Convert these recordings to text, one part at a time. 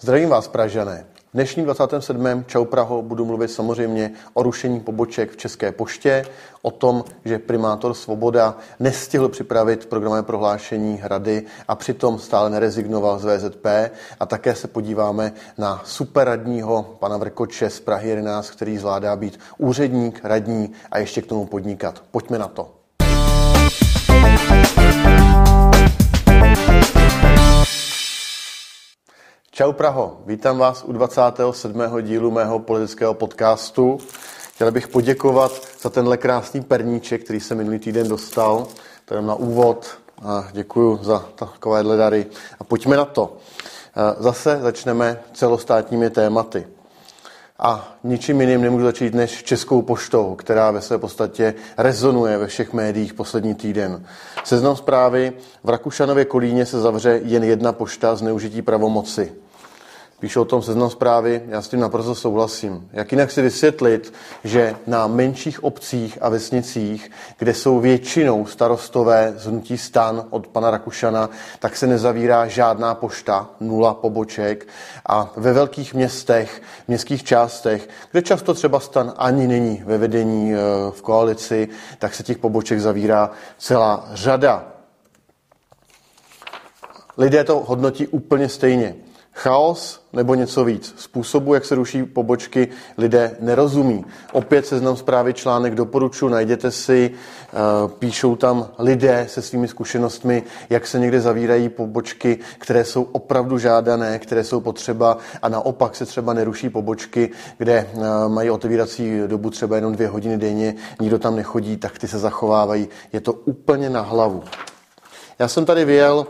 Zdravím vás, Pražané. V dnešním 27. Čau Praho budu mluvit samozřejmě o rušení poboček v České poště, o tom, že primátor Svoboda nestihl připravit programové prohlášení rady a přitom stále nerezignoval z VZP a také se podíváme na superradního pana Vrkoče z Prahy 11, který zvládá být úředník, radní a ještě k tomu podnikat. Pojďme na to. Čau Praho, vítám vás u 27. dílu mého politického podcastu. Chtěl bych poděkovat za tenhle krásný perníček, který jsem minulý týden dostal. To je na úvod a děkuji za takovéhle dary. A pojďme na to. Zase začneme celostátními tématy. A ničím jiným nemůžu začít než Českou poštou, která ve své podstatě rezonuje ve všech médiích poslední týden. Seznam zprávy v Rakušanově Kolíně se zavře jen jedna pošta z neužití pravomoci. Píšou o tom seznam zprávy, já s tím naprosto souhlasím. Jak jinak si vysvětlit, že na menších obcích a vesnicích, kde jsou většinou starostové z hnutí stan od pana Rakušana, tak se nezavírá žádná pošta, nula poboček. A ve velkých městech, městských částech, kde často třeba stan ani není ve vedení eh, v koalici, tak se těch poboček zavírá celá řada. Lidé to hodnotí úplně stejně. Chaos nebo něco víc. Způsobu, jak se ruší pobočky, lidé nerozumí. Opět seznam zprávy článek doporučuji, najděte si, eh, píšou tam lidé se svými zkušenostmi, jak se někde zavírají pobočky, které jsou opravdu žádané, které jsou potřeba a naopak se třeba neruší pobočky, kde eh, mají otevírací dobu třeba jenom dvě hodiny denně, nikdo tam nechodí, tak ty se zachovávají. Je to úplně na hlavu. Já jsem tady vyjel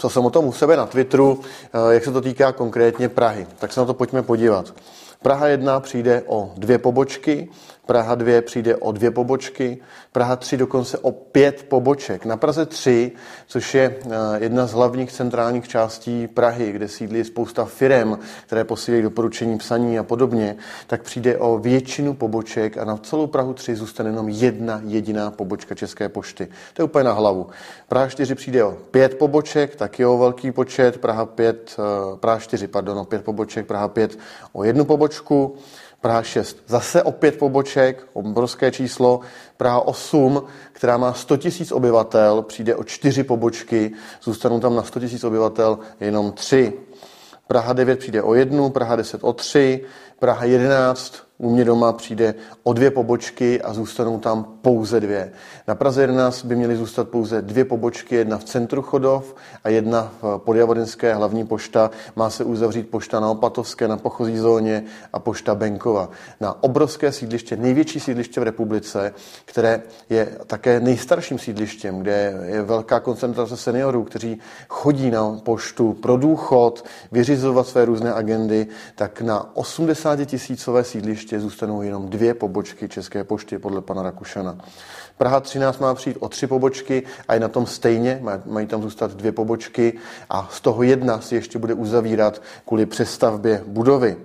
co jsem o tom u sebe na Twitteru, eh, jak se to týká konkrétně Prahy. Tak se na to pojďme podívat. Praha 1 přijde o dvě pobočky, Praha 2 přijde o dvě pobočky, Praha 3 dokonce o pět poboček. Na Praze 3, což je eh, jedna z hlavních centrálních částí Prahy, kde sídlí spousta firem, které posílají doporučení psaní a podobně, tak přijde o většinu poboček a na celou Prahu 3 zůstane jenom jedna jediná pobočka České pošty. To je úplně na hlavu. Praha 4 přijde o pět poboček, taky o velký počet, Praha 5, eh, Praha 4, pardon, o pět poboček, Praha 5 o jednu pobočku. Praha 6. Zase opět poboček, obrovské číslo. Praha 8, která má 100 000 obyvatel, přijde o čtyři pobočky, zůstanou tam na 100 000 obyvatel jenom tři. Praha 9 přijde o jednu, Praha 10 o tři, Praha 11 u mě doma přijde o dvě pobočky a zůstanou tam pouze dvě. Na Praze 11 by měly zůstat pouze dvě pobočky, jedna v centru Chodov a jedna v Podjavorinské hlavní pošta. Má se uzavřít pošta na Opatovské, na pochozí zóně a pošta Benkova. Na obrovské sídliště, největší sídliště v republice, které je také nejstarším sídlištěm, kde je velká koncentrace seniorů, kteří chodí na poštu pro důchod, vyřizovat své různé agendy, tak na 80 tisícové sídliště ještě zůstanou jenom dvě pobočky České pošty podle pana Rakušana. Praha 13 má přijít o tři pobočky a je na tom stejně, mají tam zůstat dvě pobočky a z toho jedna si ještě bude uzavírat kvůli přestavbě budovy.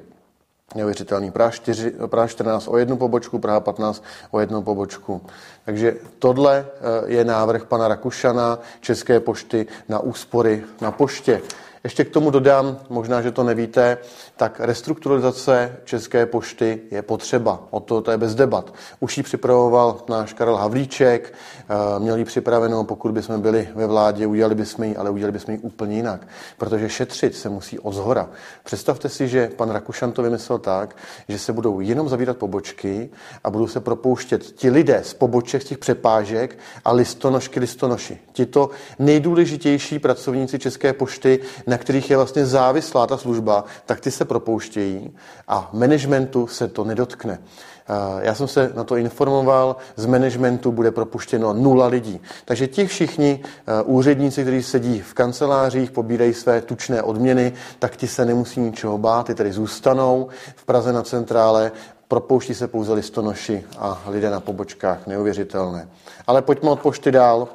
Neuvěřitelný. Praha, 4, Praha 14 o jednu pobočku, Praha 15 o jednu pobočku. Takže tohle eh, je návrh pana Rakušana České pošty na úspory na poště. Ještě k tomu dodám, možná, že to nevíte, tak restrukturalizace České pošty je potřeba. O to, to je bez debat. Už ji připravoval náš Karel Havlíček, eh, měl ji připravenou, pokud bychom byli ve vládě, udělali bychom ji, ale udělali bychom ji úplně jinak. Protože šetřit se musí od zhora. Představte si, že pan Rakušan to vymyslel tak, že se budou jenom zavírat pobočky a budou se propouštět ti lidé z poboček, z těch přepážek a listonošky, listonoši. Tito nejdůležitější pracovníci České pošty, na kterých je vlastně závislá ta služba, tak ty se propouštějí a managementu se to nedotkne. Eh, já jsem se na to informoval, z managementu bude propuštěno nula lidí. Takže ti všichni eh, úředníci, kteří sedí v kancelářích, pobírají své tučné odměny, tak ti se nemusí ničeho bát, ty tedy zůstanou v Praze na centrále propouští se pouze listonoši a lidé na pobočkách, neuvěřitelné. Ale pojďme od pošty dál.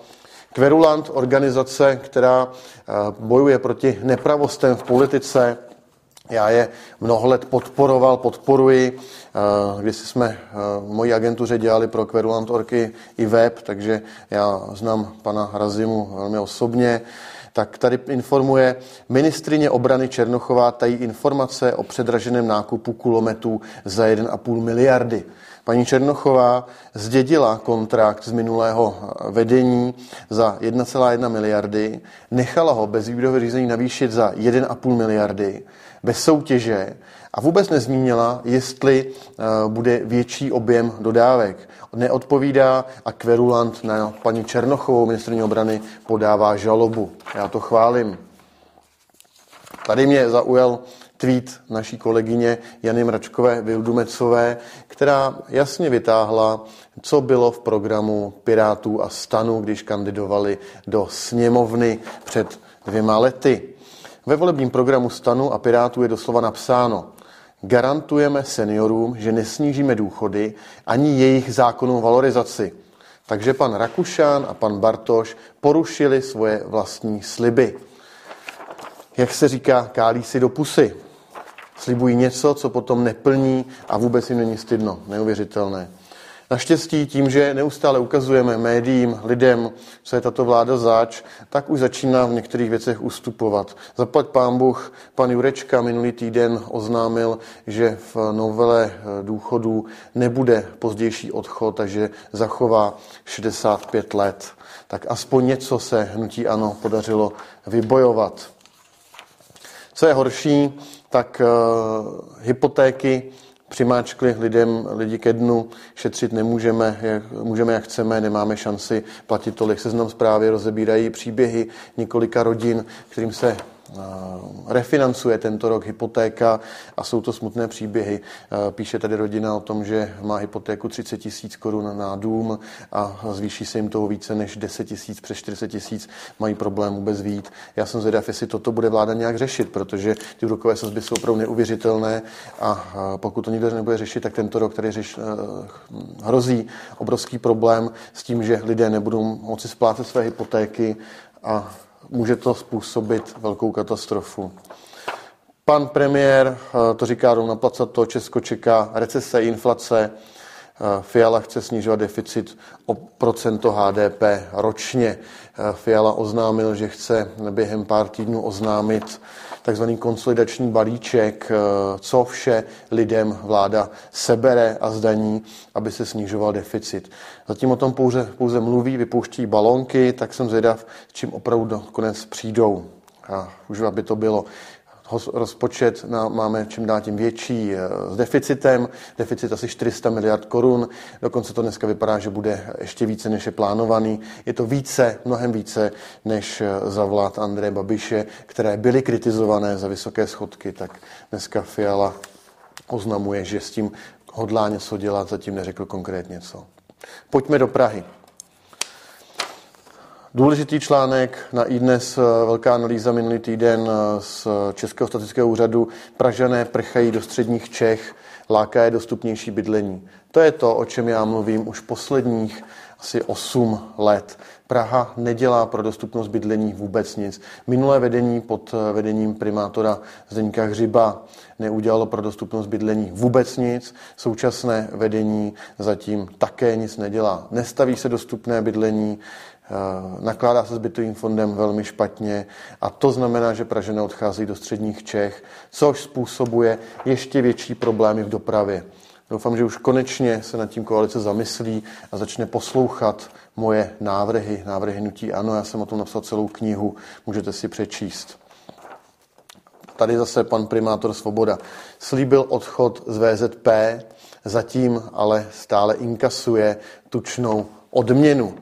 Kverulant, organizace, která eh, bojuje proti nepravostem v politice, já je mnoho let podporoval, podporuji. Eh, když jsme eh, v mojí agentuře dělali pro Querulant Orky i web, takže já znám pana Razimu velmi osobně. Tak tady informuje ministrině obrany Černochová tají informace o předraženém nákupu kulometů za 1,5 miliardy. Paní Černochová zdědila kontrakt z minulého vedení za 1,1 miliardy, nechala ho bez výběrového řízení navýšit za 1,5 miliardy, bez soutěže a vůbec nezmínila, jestli eh, bude větší objem dodávek. Neodpovídá a kverulant na paní Černochovou, ministrní obrany, podává žalobu. Já to chválím. Tady mě zaujal tweet naší kolegyně Jany Mračkové Vildumecové, která jasně vytáhla, co bylo v programu Pirátů a Stanu, když kandidovali do sněmovny před dvěma lety. Ve volebním programu Stanu a Pirátů je doslova napsáno, garantujeme seniorům, že nesnížíme důchody ani jejich zákonnou valorizaci. Takže pan Rakušan a pan Bartoš porušili svoje vlastní sliby. Jak se říká, kálí si do pusy. Slibují něco, co potom neplní a vůbec jim není stydno. Neuvěřitelné. Naštěstí tím, že neustále ukazujeme médiím, lidem, co je tato vláda zač, tak už začíná v některých věcech ustupovat. Zaplať pán Bůh, pan Jurečka minulý týden oznámil, že v novele důchodů nebude pozdější odchod, takže zachová 65 let. Tak aspoň něco se hnutí ANO podařilo vybojovat. Co je horší, tak uh, hypotéky přimáčkli lidem, lidi ke dnu, šetřit nemůžeme, jak, můžeme jak chceme, nemáme šanci platit tolik. Seznam zprávy rozebírají příběhy několika rodin, kterým se refinancuje tento rok hypotéka a jsou to smutné příběhy. Píše tady rodina o tom, že má hypotéku 30 tisíc korun na dům a zvýší se jim toho více než 10 tisíc, přes 40 tisíc, mají problém vůbec vít. Já jsem zvědav, jestli toto bude vláda nějak řešit, protože ty úrokové sazby jsou opravdu neuvěřitelné a pokud to nikdo nebude řešit, tak tento rok tady řeš, hrozí obrovský problém s tím, že lidé nebudou moci splácet své hypotéky a může to způsobit velkou katastrofu. Pan premiér eh, to říká rovna to Česko čeká recese, inflace, Fiala chce snižovat deficit o procento HDP ročně. Fiala oznámil, že chce během pár týdnů oznámit takzvaný konsolidační balíček, co vše lidem vláda sebere a zdaní, aby se snižoval deficit. Zatím o tom pouze, pouze mluví, vypouští balonky, tak jsem zvědav, s čím opravdu konec přijdou. A už aby to bylo rozpočet na, máme čím dál tím větší eh, s deficitem, deficit asi 400 miliard korun, dokonce to dneska vypadá, že bude ještě více, než je plánovaný. Je to více, mnohem více, než eh, za vlád Andreje Babiše, které byly kritizované za vysoké schodky, tak dneska Fiala oznamuje, že s tím hodlá něco dělat, zatím neřekl konkrétně co. Pojďme do Prahy. Důležitý článek na iDnes, eh, velká analýza minulý týden eh, z Českého statického úřadu. Pražané prchají do středních Čech, láká je dostupnější bydlení. To je to, o čem já mluvím už posledních asi 8 let. Praha nedělá pro dostupnost bydlení vůbec nic. Minulé vedení pod eh, vedením primátora Zdeňka Hřiba neudělalo pro dostupnost bydlení vůbec nic. Současné vedení zatím také nic nedělá. Nestaví se dostupné bydlení, nakládá se s bytovým fondem velmi špatně a to znamená, že Pražené odchází do středních Čech, což způsobuje ještě větší problémy v dopravě. Doufám, že už konečně se nad tím koalice zamyslí a začne poslouchat moje návrhy, návrhy hnutí ano, já jsem o tom napsal celou knihu, můžete si přečíst. Tady zase pan primátor Svoboda slíbil odchod z VZP, zatím ale stále inkasuje tučnou odměnu.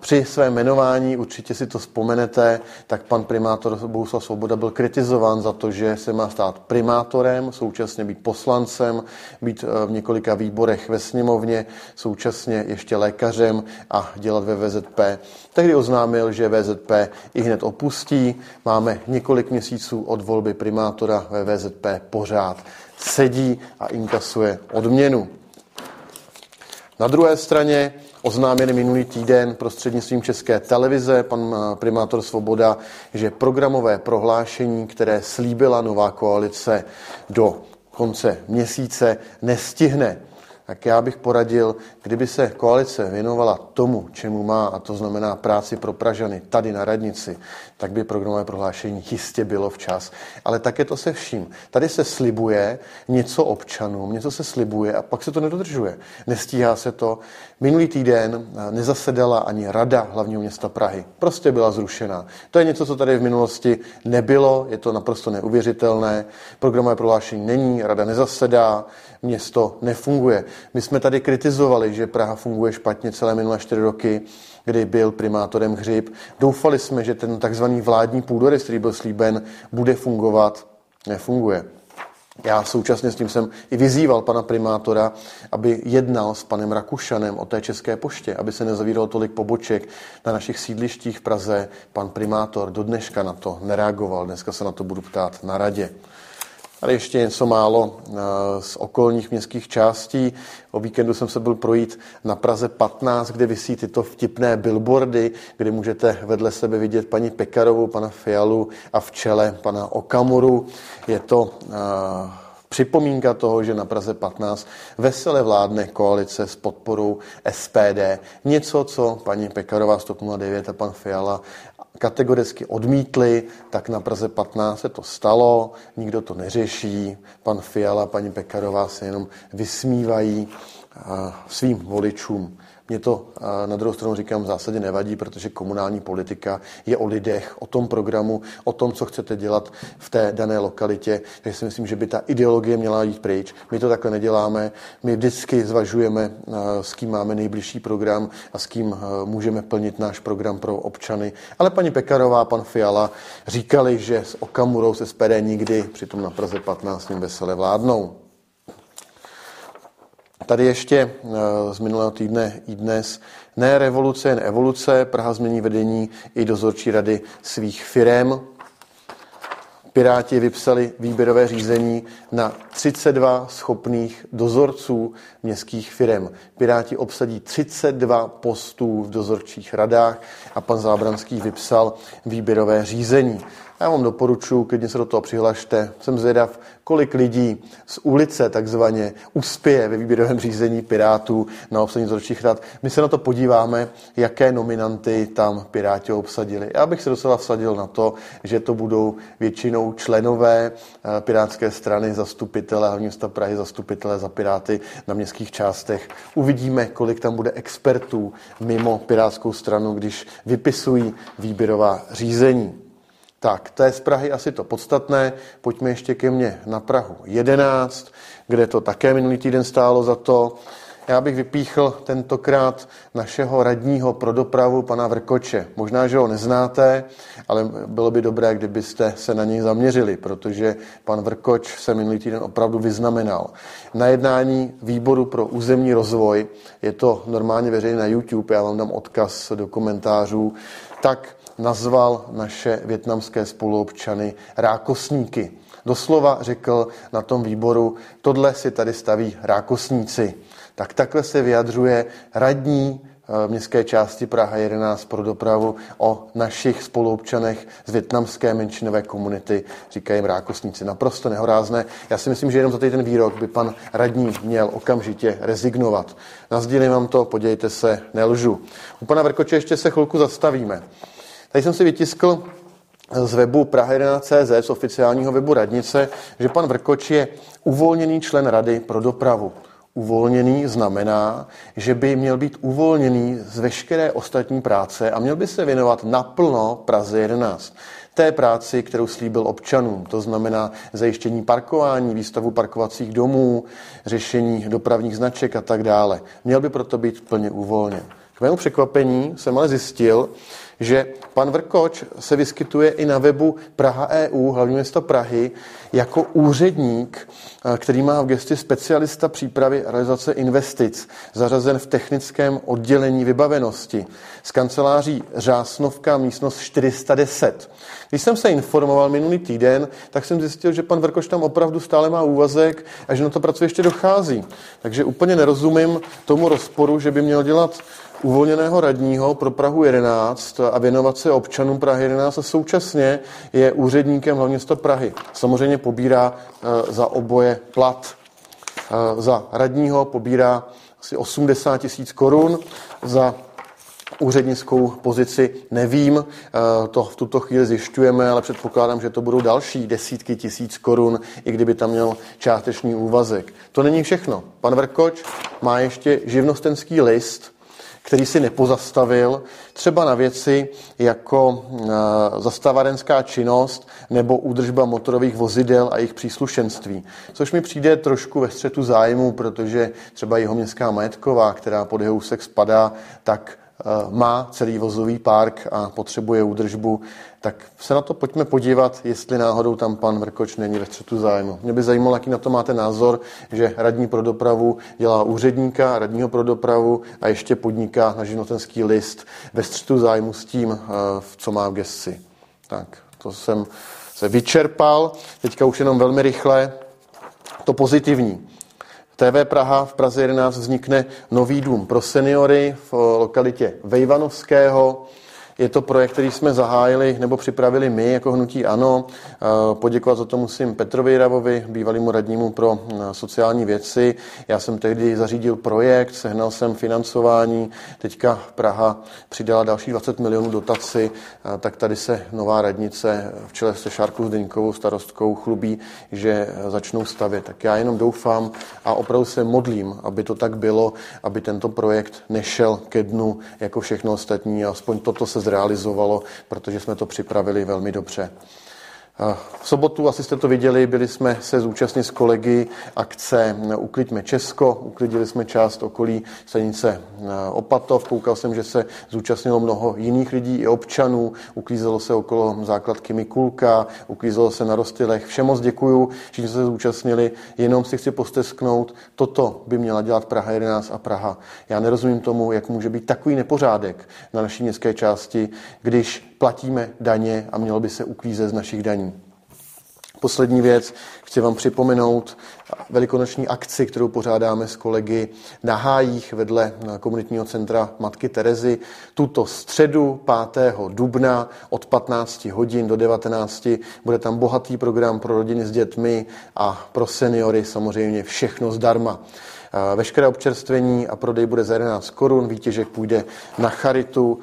Při svém jmenování, určitě si to vzpomenete, tak pan primátor Bohuslav Svoboda byl kritizován za to, že se má stát primátorem, současně být poslancem, být eh, v několika výborech ve sněmovně, současně ještě lékařem a dělat ve VZP. Tehdy oznámil, že VZP i hned opustí. Máme několik měsíců od volby primátora ve VZP pořád sedí a inkasuje odměnu. Na druhé straně oznámili minulý týden prostřednictvím České televize pan eh, primátor Svoboda, že programové prohlášení, které slíbila nová koalice do konce měsíce, nestihne. Tak já bych poradil, kdyby se koalice věnovala tomu, čemu má, a to znamená práci pro Pražany tady na radnici, tak by programové prohlášení jistě bylo včas. Ale také to se vším. Tady se slibuje něco občanům, něco se slibuje a pak se to nedodržuje. Nestíhá se to. Minulý týden nezasedala ani rada hlavního města Prahy. Prostě byla zrušena. To je něco, co tady v minulosti nebylo, je to naprosto neuvěřitelné. Programové prohlášení není, rada nezasedá, město nefunguje. My jsme tady kritizovali, že Praha funguje špatně celé minulé čtyři roky, kdy byl primátorem Hřib. Doufali jsme, že ten takzvaný vládní půdorys, který byl slíben, bude fungovat. Nefunguje. Já současně s tím jsem i vyzýval pana primátora, aby jednal s panem Rakušanem o té české poště, aby se nezavíralo tolik poboček na našich sídlištích v Praze. Pan primátor do dneška na to nereagoval, dneska se na to budu ptát na radě. Ale ještě něco málo eh, z okolních městských částí. O víkendu jsem se byl projít na Praze 15, kde vysí tyto vtipné billboardy, kde můžete vedle sebe vidět paní Pekarovou, pana Fialu a v čele pana Okamuru. Je to uh, připomínka toho, že na Praze 15 vesele vládne koalice s podporou SPD. Něco, co paní Pekarová 109 a pan Fiala kategoricky odmítli, tak na Praze 15 se to stalo, nikdo to neřeší, pan Fiala, paní Pekarová se jenom vysmívají svým voličům. Mě to na druhou stranu říkám v zásadě nevadí, protože komunální politika je o lidech, o tom programu, o tom, co chcete dělat v té dané lokalitě. Takže si myslím, že by ta ideologie měla jít pryč. My to takhle neděláme. My vždycky zvažujeme, s kým máme nejbližší program a s kým můžeme plnit náš program pro občany. Ale paní Pekarová, pan Fiala říkali, že s Okamurou se SPD nikdy, přitom na Praze 15 ním vesele vládnou. Tady ještě eh, z minulého týdne i dnes ne revoluce, jen evoluce. Praha změní vedení i dozorčí rady svých firem. Piráti vypsali výběrové řízení na 32 schopných dozorců městských firm. Piráti obsadí 32 postů v dozorčích radách a pan Zábranský vypsal výběrové řízení. Já vám doporučuji, klidně se do toho přihlašte. Jsem zvědav, kolik lidí z ulice takzvaně uspěje ve výběrovém řízení Pirátů na obsadení dozorčích rad. My se na to podíváme, jaké nominanty tam Piráti obsadili. Já bych se docela vsadil na to, že to budou většinou členové eh, Pirátské strany, zastupitele hlavního města Prahy, zastupitele za Piráty na městských částech. Uvidíme, kolik tam bude expertů mimo Pirátskou stranu, když vypisují výběrová řízení. Tak, to je z Prahy asi to podstatné. Pojďme ještě ke mně na Prahu 11, kde to také minulý týden stálo za to. Já bych vypíchl tentokrát našeho radního pro dopravu, pana Vrkoče. Možná, že ho neznáte, ale bylo by dobré, kdybyste se na něj zaměřili, protože pan Vrkoč se minulý týden opravdu vyznamenal. Na jednání výboru pro územní rozvoj, je to normálně veřejné na YouTube, já vám dám odkaz do komentářů, tak nazval naše větnamské spoluobčany rákosníky. Doslova řekl na tom výboru, tohle si tady staví rákosníci. Tak takhle se vyjadřuje radní eh, městské části Praha 11 pro dopravu o našich spoluobčanech z větnamské menšinové komunity, říkají jim rákosníci. Naprosto nehorázné. Já si myslím, že jenom za ten výrok by pan radní měl okamžitě rezignovat. Nazdílím vám to, podívejte se, nelžu. U pana Vrkoče ještě se chvilku zastavíme. Tady jsem si vytiskl z webu Praha 11.cz, z oficiálního webu radnice, že pan Vrkoč je uvolněný člen Rady pro dopravu. Uvolněný znamená, že by měl být uvolněný z veškeré ostatní práce a měl by se věnovat naplno Praze 11 té práci, kterou slíbil občanům. To znamená zajištění parkování, výstavu parkovacích domů, řešení dopravních značek a tak dále. Měl by proto být plně uvolněn. K mému překvapení jsem ale zjistil, že pan Vrkoč se vyskytuje i na webu Praha EU, hlavní město Prahy, jako úředník, eh, který má v gesti specialista přípravy a realizace investic, zařazen v technickém oddělení vybavenosti z kanceláří Řásnovka místnost 410. Když jsem se informoval minulý týden, tak jsem zjistil, že pan Vrkoč tam opravdu stále má úvazek a že na to pracuje ještě dochází. Takže úplně nerozumím tomu rozporu, že by měl dělat uvolněného radního pro Prahu 11 a věnovat se občanům Prahy 11 a současně je úředníkem hlavního města Prahy. Samozřejmě pobírá eh, za oboje plat. za radního pobírá asi 80 tisíc korun, za úřednickou pozici nevím, to v tuto chvíli zjišťujeme, ale předpokládám, že to budou další desítky tisíc korun, i kdyby tam měl částečný úvazek. To není všechno. Pan Vrkoč má ještě živnostenský list, který si nepozastavil, třeba na věci jako eh, zastávárenská činnost nebo údržba motorových vozidel a jejich příslušenství. Což mi přijde trošku ve střetu zájmu, protože třeba jeho městská majetková, která pod jeho úsek spadá, tak má celý vozový park a potřebuje údržbu, tak se na to pojďme podívat, jestli náhodou tam pan Vrkoč není ve střetu zájmu. Mě by zajímalo, jaký na to máte názor, že radní pro dopravu dělá úředníka, radního pro dopravu a ještě podniká na živnotenský list ve střetu zájmu s tím, eh, co má v gesci. Tak, to jsem se vyčerpal. Teďka už jenom velmi rychle to pozitivní. TV Praha v Praze 11 vznikne nový dům pro seniory v lokalitě Vejvanovského. Je to projekt, který jsme zahájili nebo připravili my jako hnutí ANO. Eh, poděkovat za to musím Petrovi Ravovi, bývalému radnímu pro eh, sociální věci. Já jsem tehdy zařídil projekt, sehnal jsem financování, teďka Praha přidala další 20 milionů dotaci, eh, tak tady se nová radnice v čele se Šárkou Zdeňkovou starostkou chlubí, že začnou stavět. Tak já jenom doufám a opravdu se modlím, aby to tak bylo, aby tento projekt nešel ke dnu jako všechno ostatní aspoň toto se zrealizovalo, protože jsme to připravili velmi dobře. V sobotu, asi jste to viděli, byli jsme se zúčastnit s kolegy akce Ukliďme Česko, uklidili jsme část okolí stanice Opatov, koukal jsem, že se zúčastnilo mnoho jiných lidí i občanů, uklízelo se okolo základky Mikulka, uklízelo se na Rostylech. Všem moc děkuju, že se zúčastnili, jenom si chci postesknout, toto by měla dělat Praha 11 a Praha. Já nerozumím tomu, jak může být takový nepořádek na naší městské části, když platíme daně a mělo by se uklízet z našich daní. Poslední věc, chci vám připomenout velikonoční akci, kterou pořádáme s kolegy na Hájích vedle komunitního centra Matky Terezy. Tuto středu 5. dubna od 15 hodin do 19 bude tam bohatý program pro rodiny s dětmi a pro seniory samozřejmě všechno zdarma. Veškeré občerstvení a prodej bude za 11 korun, výtěžek půjde na charitu,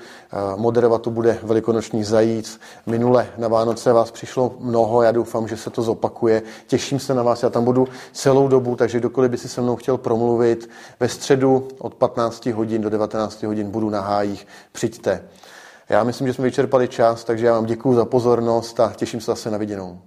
moderovat to bude velikonoční zajíc. Minule na Vánoce vás přišlo mnoho, já doufám, že se to zopakuje. Těším se na vás, já tam budu celou dobu, takže kdokoliv by si se mnou chtěl promluvit, ve středu od 15 hodin do 19 hodin budu na hájích, přijďte. Já myslím, že jsme vyčerpali čas, takže já vám děkuji za pozornost a těším se zase na viděnou.